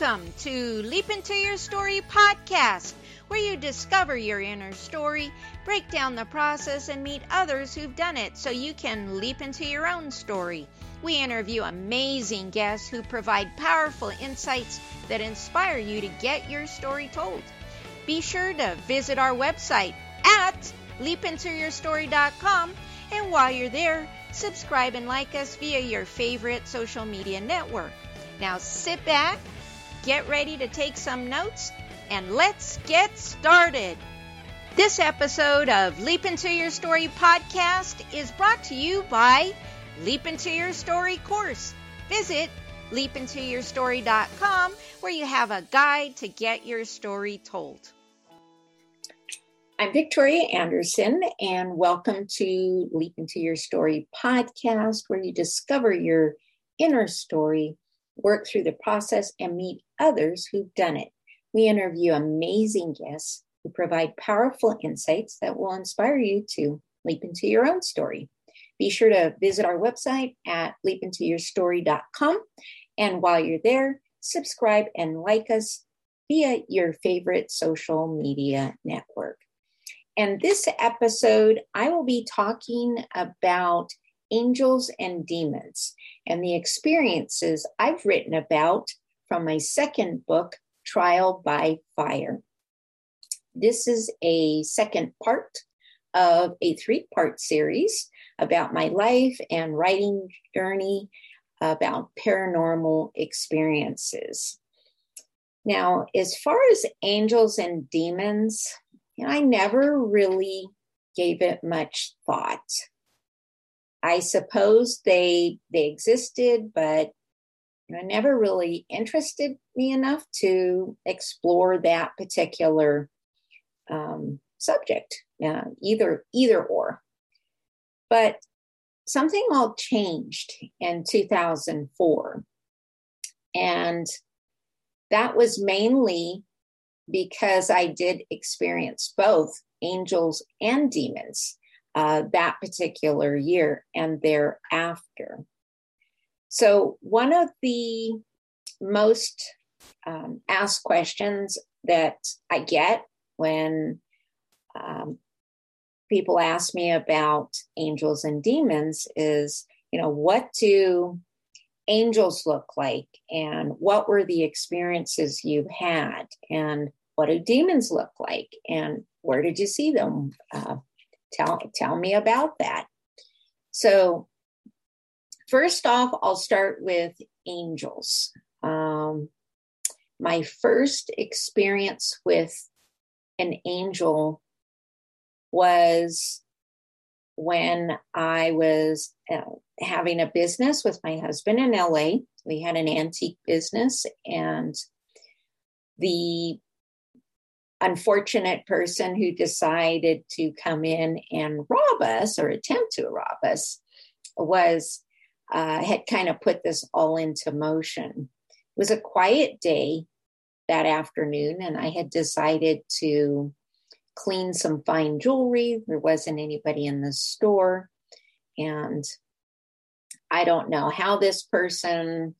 Welcome to Leap Into Your Story podcast, where you discover your inner story, break down the process, and meet others who've done it so you can leap into your own story. We interview amazing guests who provide powerful insights that inspire you to get your story told. Be sure to visit our website at leapintoyourstory.com, and while you're there, subscribe and like us via your favorite social media network. Now sit back get ready to take some notes, and let's get started. This episode of Leap Into Your Story podcast is brought to you by Leap Into Your Story course. Visit leapintoyourstory.com where you have a guide to get your story told. I'm Victoria Andersen, and welcome to Leap Into Your Story podcast, where you discover your inner story work through the process, and meet others who've done it. We interview amazing guests who provide powerful insights that will inspire you to leap into your own story. Be sure to visit our website at leapintoyourstory.com. And while you're there, subscribe and like us via your favorite social media network. And this episode, I will be talking about angels and demons and the experiences I've written about from my second book, Trial by Fire. This is a second part of a three part series about my life and writing journey about paranormal experiences. Now, as far as angels and demons, I never really gave it much thought. I suppose they they existed, but you know, never really interested me enough to explore that particular um, subject, uh, either either or. But something all changed in 2004, and that was mainly because I did experience both angels and demons uh, that particular year and thereafter. So, one of the most um, asked questions that I get when um, people ask me about angels and demons is, you know, what do angels look like and what were the experiences you had and what do demons look like and where did you see them uh, Tell, tell me about that. So, first off, I'll start with angels. Um, my first experience with an angel was when I was uh, having a business with my husband in LA. We had an antique business, and the unfortunate person who decided to come in and rob us or attempt to rob us was uh, had kind of put this all into motion. It was a quiet day that afternoon, and I had decided to clean some fine jewelry. There wasn't anybody in the store. And I don't know how this person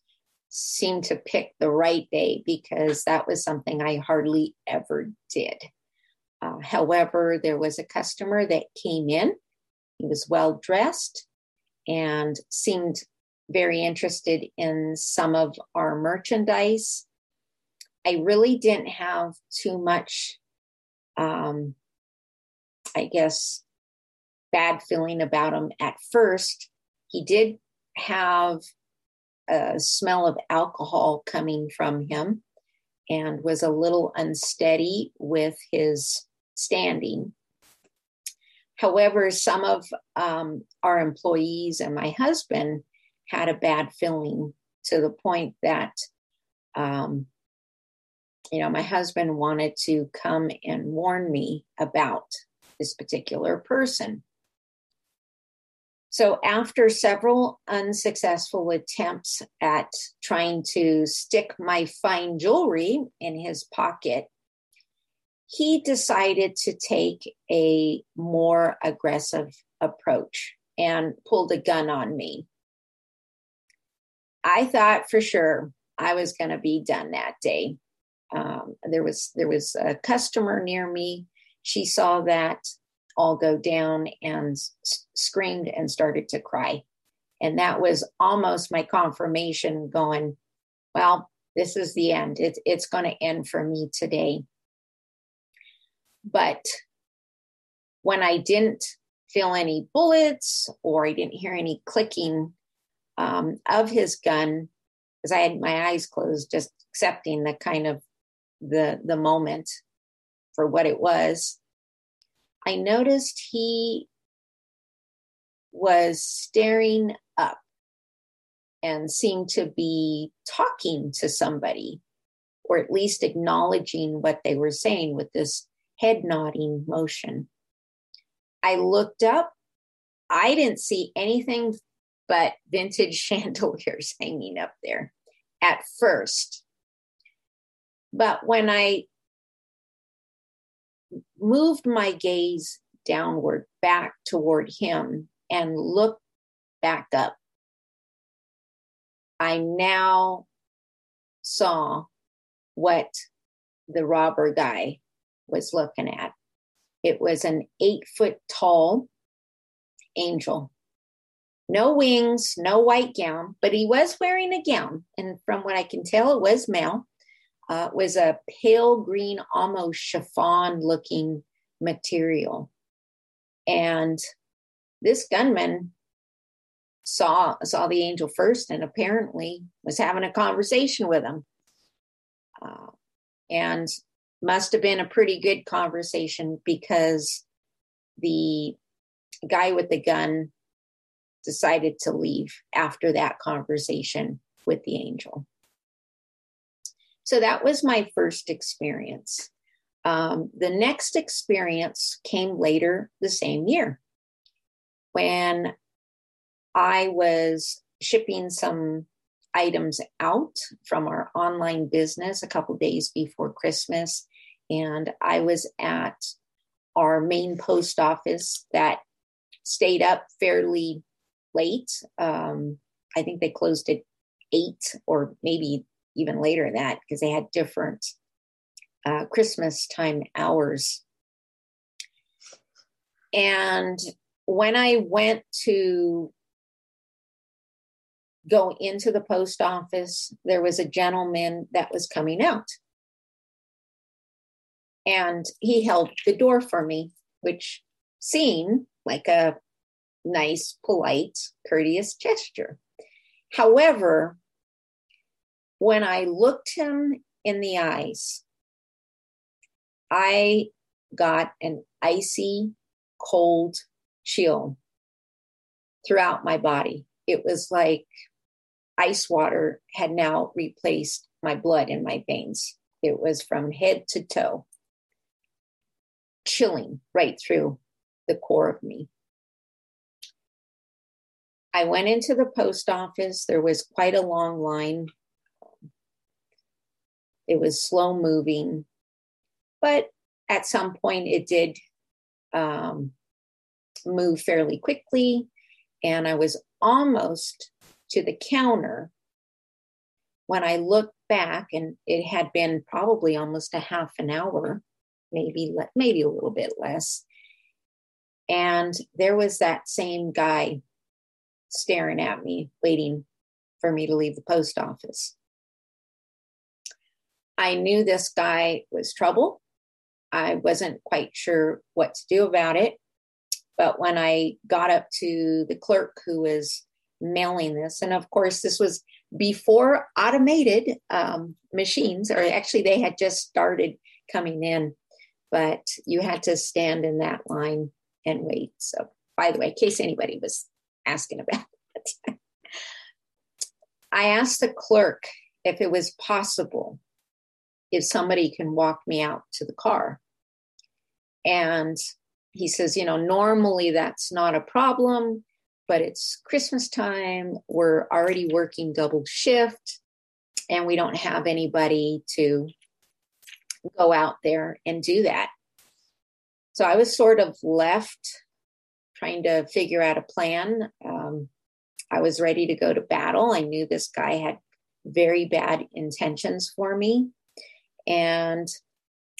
seemed to pick the right day because that was something I hardly ever did. Uh, however, there was a customer that came in. He was well dressed and seemed very interested in some of our merchandise. I really didn't have too much, um, I guess, bad feeling about him at first. He did have a smell of alcohol coming from him and was a little unsteady with his standing. However, some of um, our employees and my husband had a bad feeling to the point that, um, you know, my husband wanted to come and warn me about this particular person. So, after several unsuccessful attempts at trying to stick my fine jewelry in his pocket, he decided to take a more aggressive approach and pulled a gun on me. I thought for sure I was going to be done that day. Um, there was there was a customer near me. She saw that all go down and screamed and started to cry, and that was almost my confirmation. Going, well, this is the end. It's it's going to end for me today. But when I didn't feel any bullets or I didn't hear any clicking um, of his gun, because I had my eyes closed, just accepting the kind of the the moment for what it was. I noticed he was staring up and seemed to be talking to somebody or at least acknowledging what they were saying with this head nodding motion. I looked up. I didn't see anything but vintage chandeliers hanging up there at first. But when I moved my gaze downward back toward him and looked back up, I now saw what the robber guy was looking at. It was an eight foot tall angel. No wings, no white gown, but he was wearing a gown. And from what I can tell, it was male. Uh, was a pale green, almost chiffon looking material. And this gunman saw saw the angel first and apparently was having a conversation with him uh, and must have been a pretty good conversation because the guy with the gun decided to leave after that conversation with the angel. So that was my first experience. Um, the next experience came later the same year when I was shipping some items out from our online business a couple days before Christmas. And I was at our main post office that stayed up fairly late. Um, I think they closed at eight or maybe even later than that because they had different uh, Christmas time hours. And when I went to go into the post office, there was a gentleman that was coming out. And he held the door for me, which seemed like a nice, polite, courteous gesture. However, when I looked him in the eyes, I got an icy, cold chill throughout my body. It was like ice water had now replaced my blood in my veins. It was from head to toe, chilling right through the core of me. I went into the post office. There was quite a long line. It was slow moving, but at some point it did um, move fairly quickly. And I was almost to the counter, when I looked back, and it had been probably almost a half an hour, maybe maybe a little bit less, and there was that same guy staring at me, waiting for me to leave the post office. I knew this guy was trouble. I wasn't quite sure what to do about it. But when I got up to the clerk who was mailing this. And of course, this was before automated um, machines, or actually, they had just started coming in, but you had to stand in that line and wait. So, by the way, in case anybody was asking about it, I asked the clerk if it was possible if somebody can walk me out to the car. And he says, you know, normally that's not a problem but it's Christmas time. We're already working double shift and we don't have anybody to go out there and do that. So I was sort of left trying to figure out a plan. Um, I was ready to go to battle. I knew this guy had very bad intentions for me. And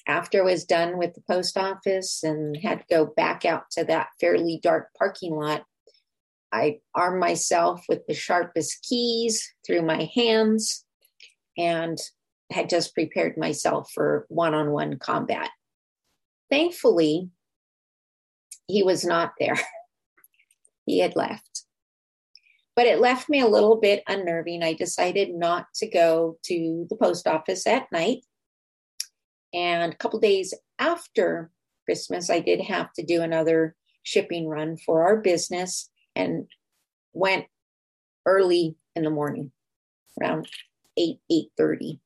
after I was done with the post office and had to go back out to that fairly dark parking lot, I armed myself with the sharpest keys through my hands and had just prepared myself for one on one combat. Thankfully, he was not there. he had left. But it left me a little bit unnerving. I decided not to go to the post office at night. And a couple days after Christmas, I did have to do another shipping run for our business and went early in the morning around 8 8.30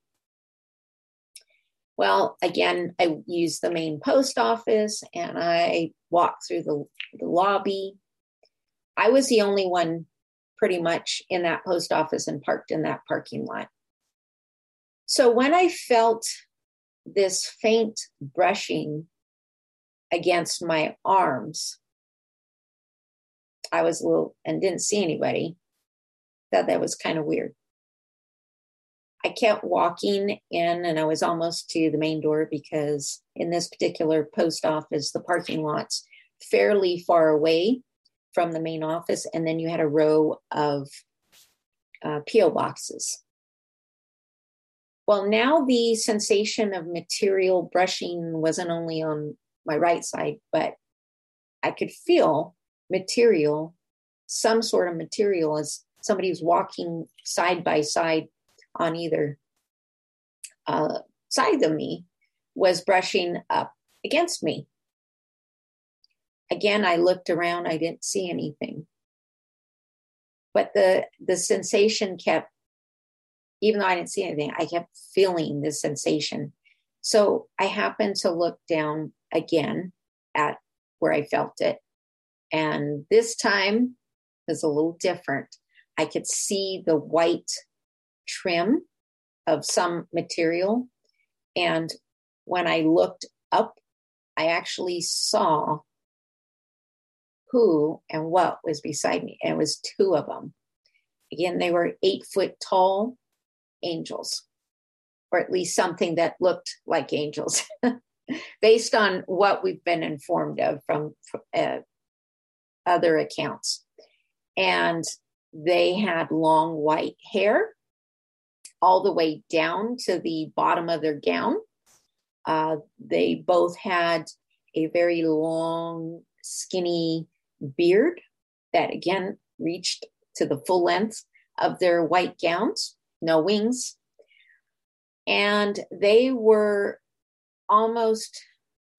well again i used the main post office and i walked through the, the lobby. I was the only one pretty much in that post office and parked in that parking lot. So when i felt this faint brushing against my arms I was a little and didn't see anybody. Thought that was kind of weird. I kept walking in and I was almost to the main door because in this particular post office, the parking lot's fairly far away from the main office. And then you had a row of uh, P.O. boxes. Well, now the sensation of material brushing wasn't only on my right side, but I could feel material, some sort of material, as somebody was walking side by side on either uh, side of me, was brushing up against me. Again, I looked around, I didn't see anything. But the the sensation kept, even though I didn't see anything, I kept feeling this sensation. So I happened to look down again at where I felt it. And this time it was a little different. I could see the white trim of some material. And when I looked up, I actually saw who and what was beside me. And it was two of them. Again, they were eight foot tall angels, or at least something that looked like angels, based on what we've been informed of from uh, other accounts. And they had long white hair all the way down to the bottom of their gown. Uh, they both had a very long, skinny beard that again reached to the full length of their white gowns, no wings. And they were almost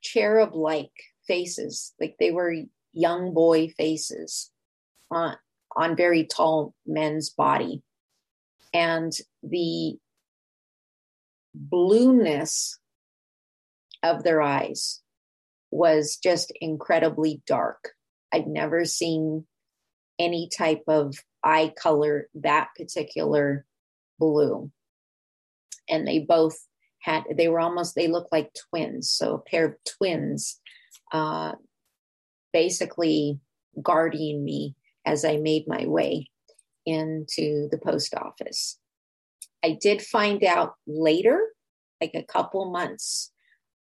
cherub like faces, like they were young boy faces on on very tall men's body and the blueness of their eyes was just incredibly dark i'd never seen any type of eye color that particular blue and they both had they were almost they looked like twins so a pair of twins uh, basically guarding me as I made my way into the post office. I did find out later, like a couple months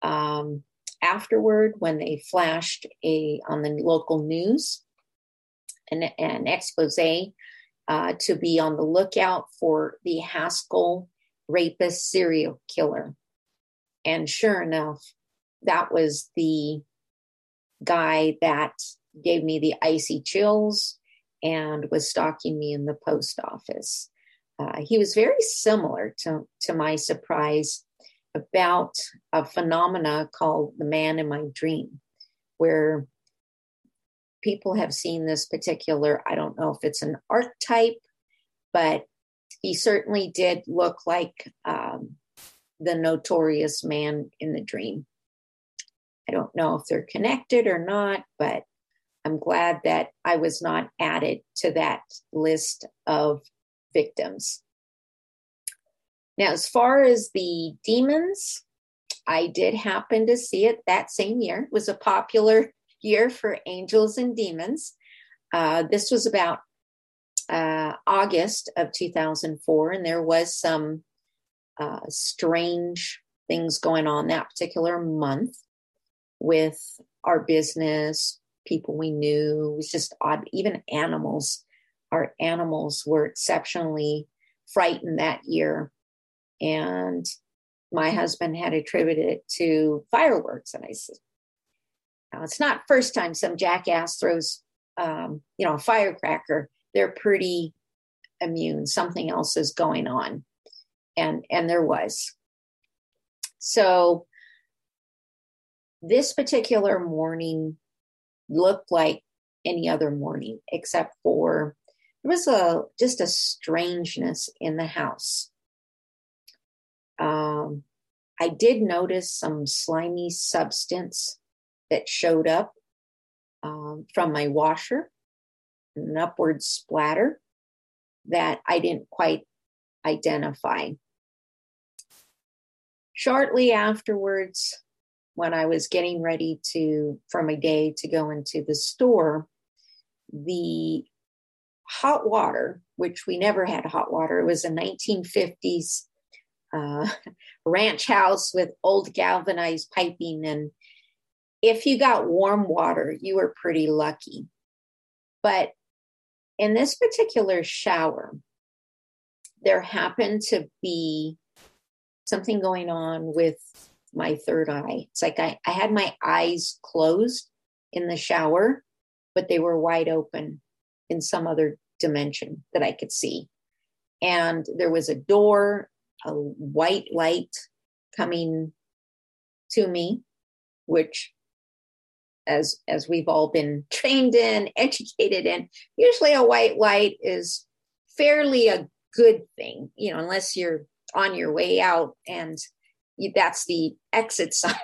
um, afterward, when they flashed a on the local news an, an expose uh, to be on the lookout for the Haskell rapist serial killer. And sure enough, that was the guy that gave me the icy chills and was stalking me in the post office. Uh, he was very similar to, to my surprise about a phenomena called the man in my dream, where people have seen this particular, I don't know if it's an archetype, but he certainly did look like um, the notorious man in the dream. I don't know if they're connected or not, but I'm glad that I was not added to that list of victims. Now, as far as the demons, I did happen to see it that same year. It was a popular year for angels and demons. Uh, this was about uh, August of 2004, and there was some uh, strange things going on that particular month with our business, people we knew. It was just odd. Even animals, our animals were exceptionally frightened that year. And my husband had attributed it to fireworks. And I said, now it's not first time some jackass throws, um, you know, a firecracker. They're pretty immune. Something else is going on. And, and there was. So this particular morning looked like any other morning, except for there was a just a strangeness in the house. Um, I did notice some slimy substance that showed up um, from my washer, an upward splatter that I didn't quite identify. Shortly afterwards, when I was getting ready to for my day to go into the store, the hot water, which we never had hot water, it was a 1950s uh, ranch house with old galvanized piping. And if you got warm water, you were pretty lucky. But in this particular shower, there happened to be something going on with my third eye. It's like I, I had my eyes closed in the shower, but they were wide open in some other dimension that I could see. And there was a door a white light coming to me, which as as we've all been trained in, educated in, usually a white light is fairly a good thing, you know, unless you're on your way out and you, that's the exit sign.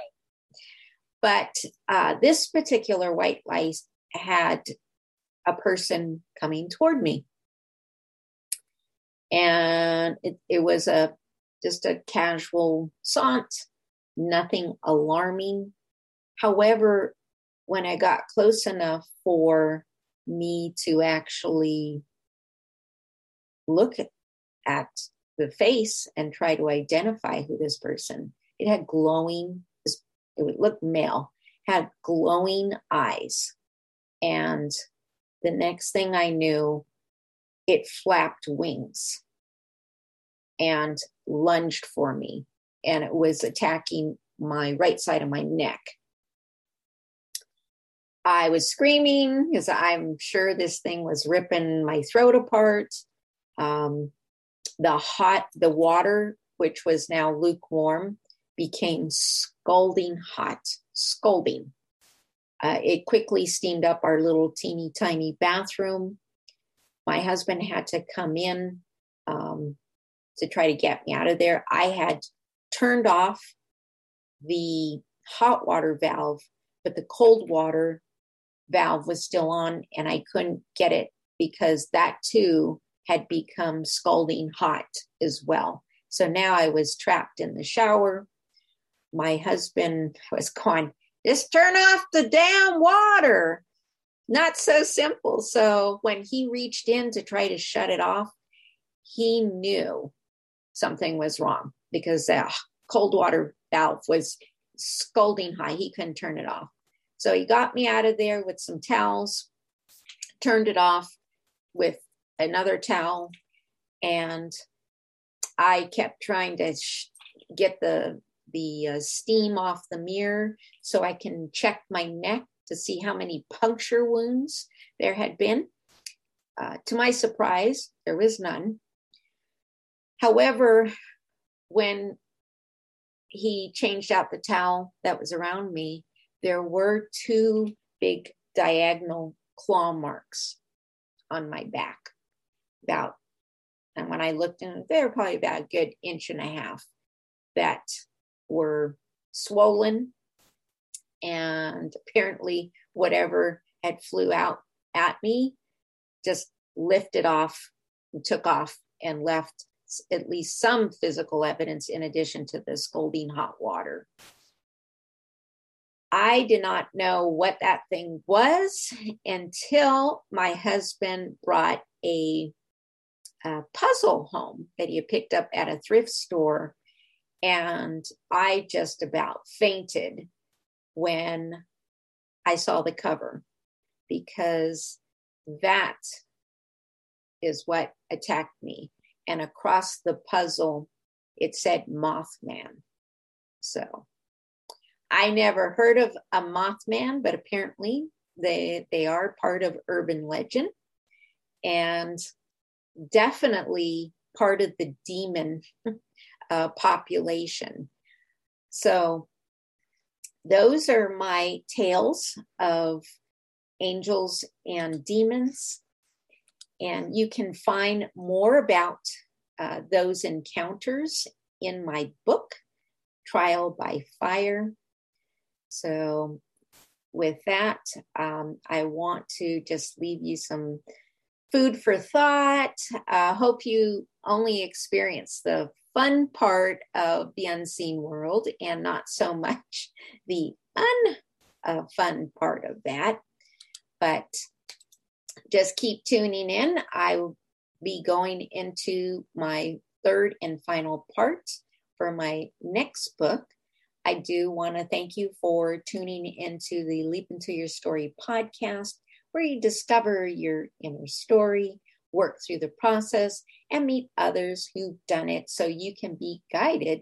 But uh, this particular white light had a person coming toward me. And it, it was a just a casual saunt, nothing alarming. However, when I got close enough for me to actually look at the face and try to identify who this person, it had glowing, it would look male, had glowing eyes. And the next thing I knew, it flapped wings and lunged for me, and it was attacking my right side of my neck. I was screaming because I'm sure this thing was ripping my throat apart. Um, the hot, the water, which was now lukewarm, became scalding hot, scalding. Uh, it quickly steamed up our little teeny tiny bathroom. My husband had to come in um, to try to get me out of there. I had turned off the hot water valve, but the cold water valve was still on and I couldn't get it because that too had become scalding hot as well. So now I was trapped in the shower. My husband was going, just turn off the damn water. Not so simple. So when he reached in to try to shut it off, he knew something was wrong because the cold water valve was scalding high. He couldn't turn it off. So he got me out of there with some towels, turned it off with another towel, and I kept trying to sh- get the the uh, steam off the mirror so I can check my neck to see how many puncture wounds there had been. Uh, to my surprise, there was none. However, when he changed out the towel that was around me, there were two big diagonal claw marks on my back. About, and when I looked in, they were probably about a good inch and a half that were swollen. And apparently, whatever had flew out at me just lifted off and took off and left at least some physical evidence in addition to the scalding hot water. I did not know what that thing was until my husband brought a, a puzzle home that he had picked up at a thrift store. And I just about fainted when I saw the cover because that is what attacked me. And across the puzzle, it said Mothman. So I never heard of a Mothman, but apparently they they are part of urban legend and definitely part of the demon uh, population. So those are my tales of angels and demons. And you can find more about uh, those encounters in my book, Trial by Fire. So, with that, um, I want to just leave you some food for thought. I uh, hope you only experience the fun part of the unseen world and not so much the unfun uh, part of that. But just keep tuning in. I will be going into my third and final part for my next book. I do want to thank you for tuning into the Leap Into Your Story podcast, where you discover your inner story, work through the process, and meet others who've done it so you can be guided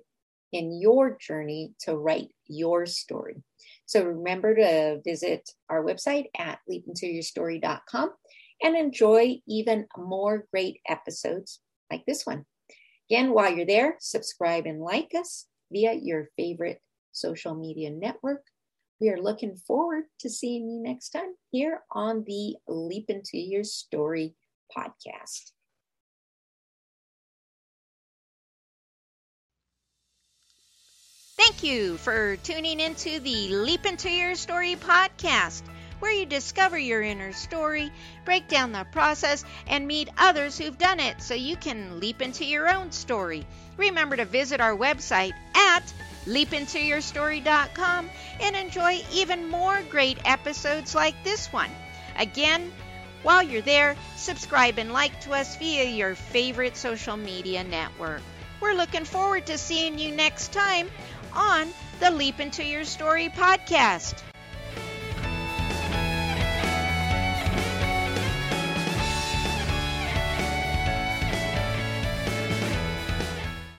in your journey to write your story. So remember to visit our website at leapintoyourstory.com and enjoy even more great episodes like this one. Again, while you're there, subscribe and like us via your favorite social media network. We are looking forward to seeing you next time here on the Leap Into Your Story podcast. Thank you for tuning into the Leap Into Your Story podcast, where you discover your inner story, break down the process, and meet others who've done it so you can leap into your own story. Remember to visit our website at leapintoyourstory.com and enjoy even more great episodes like this one. Again, while you're there, subscribe and like to us via your favorite social media network. We're looking forward to seeing you next time on the Leap Into Your Story podcast.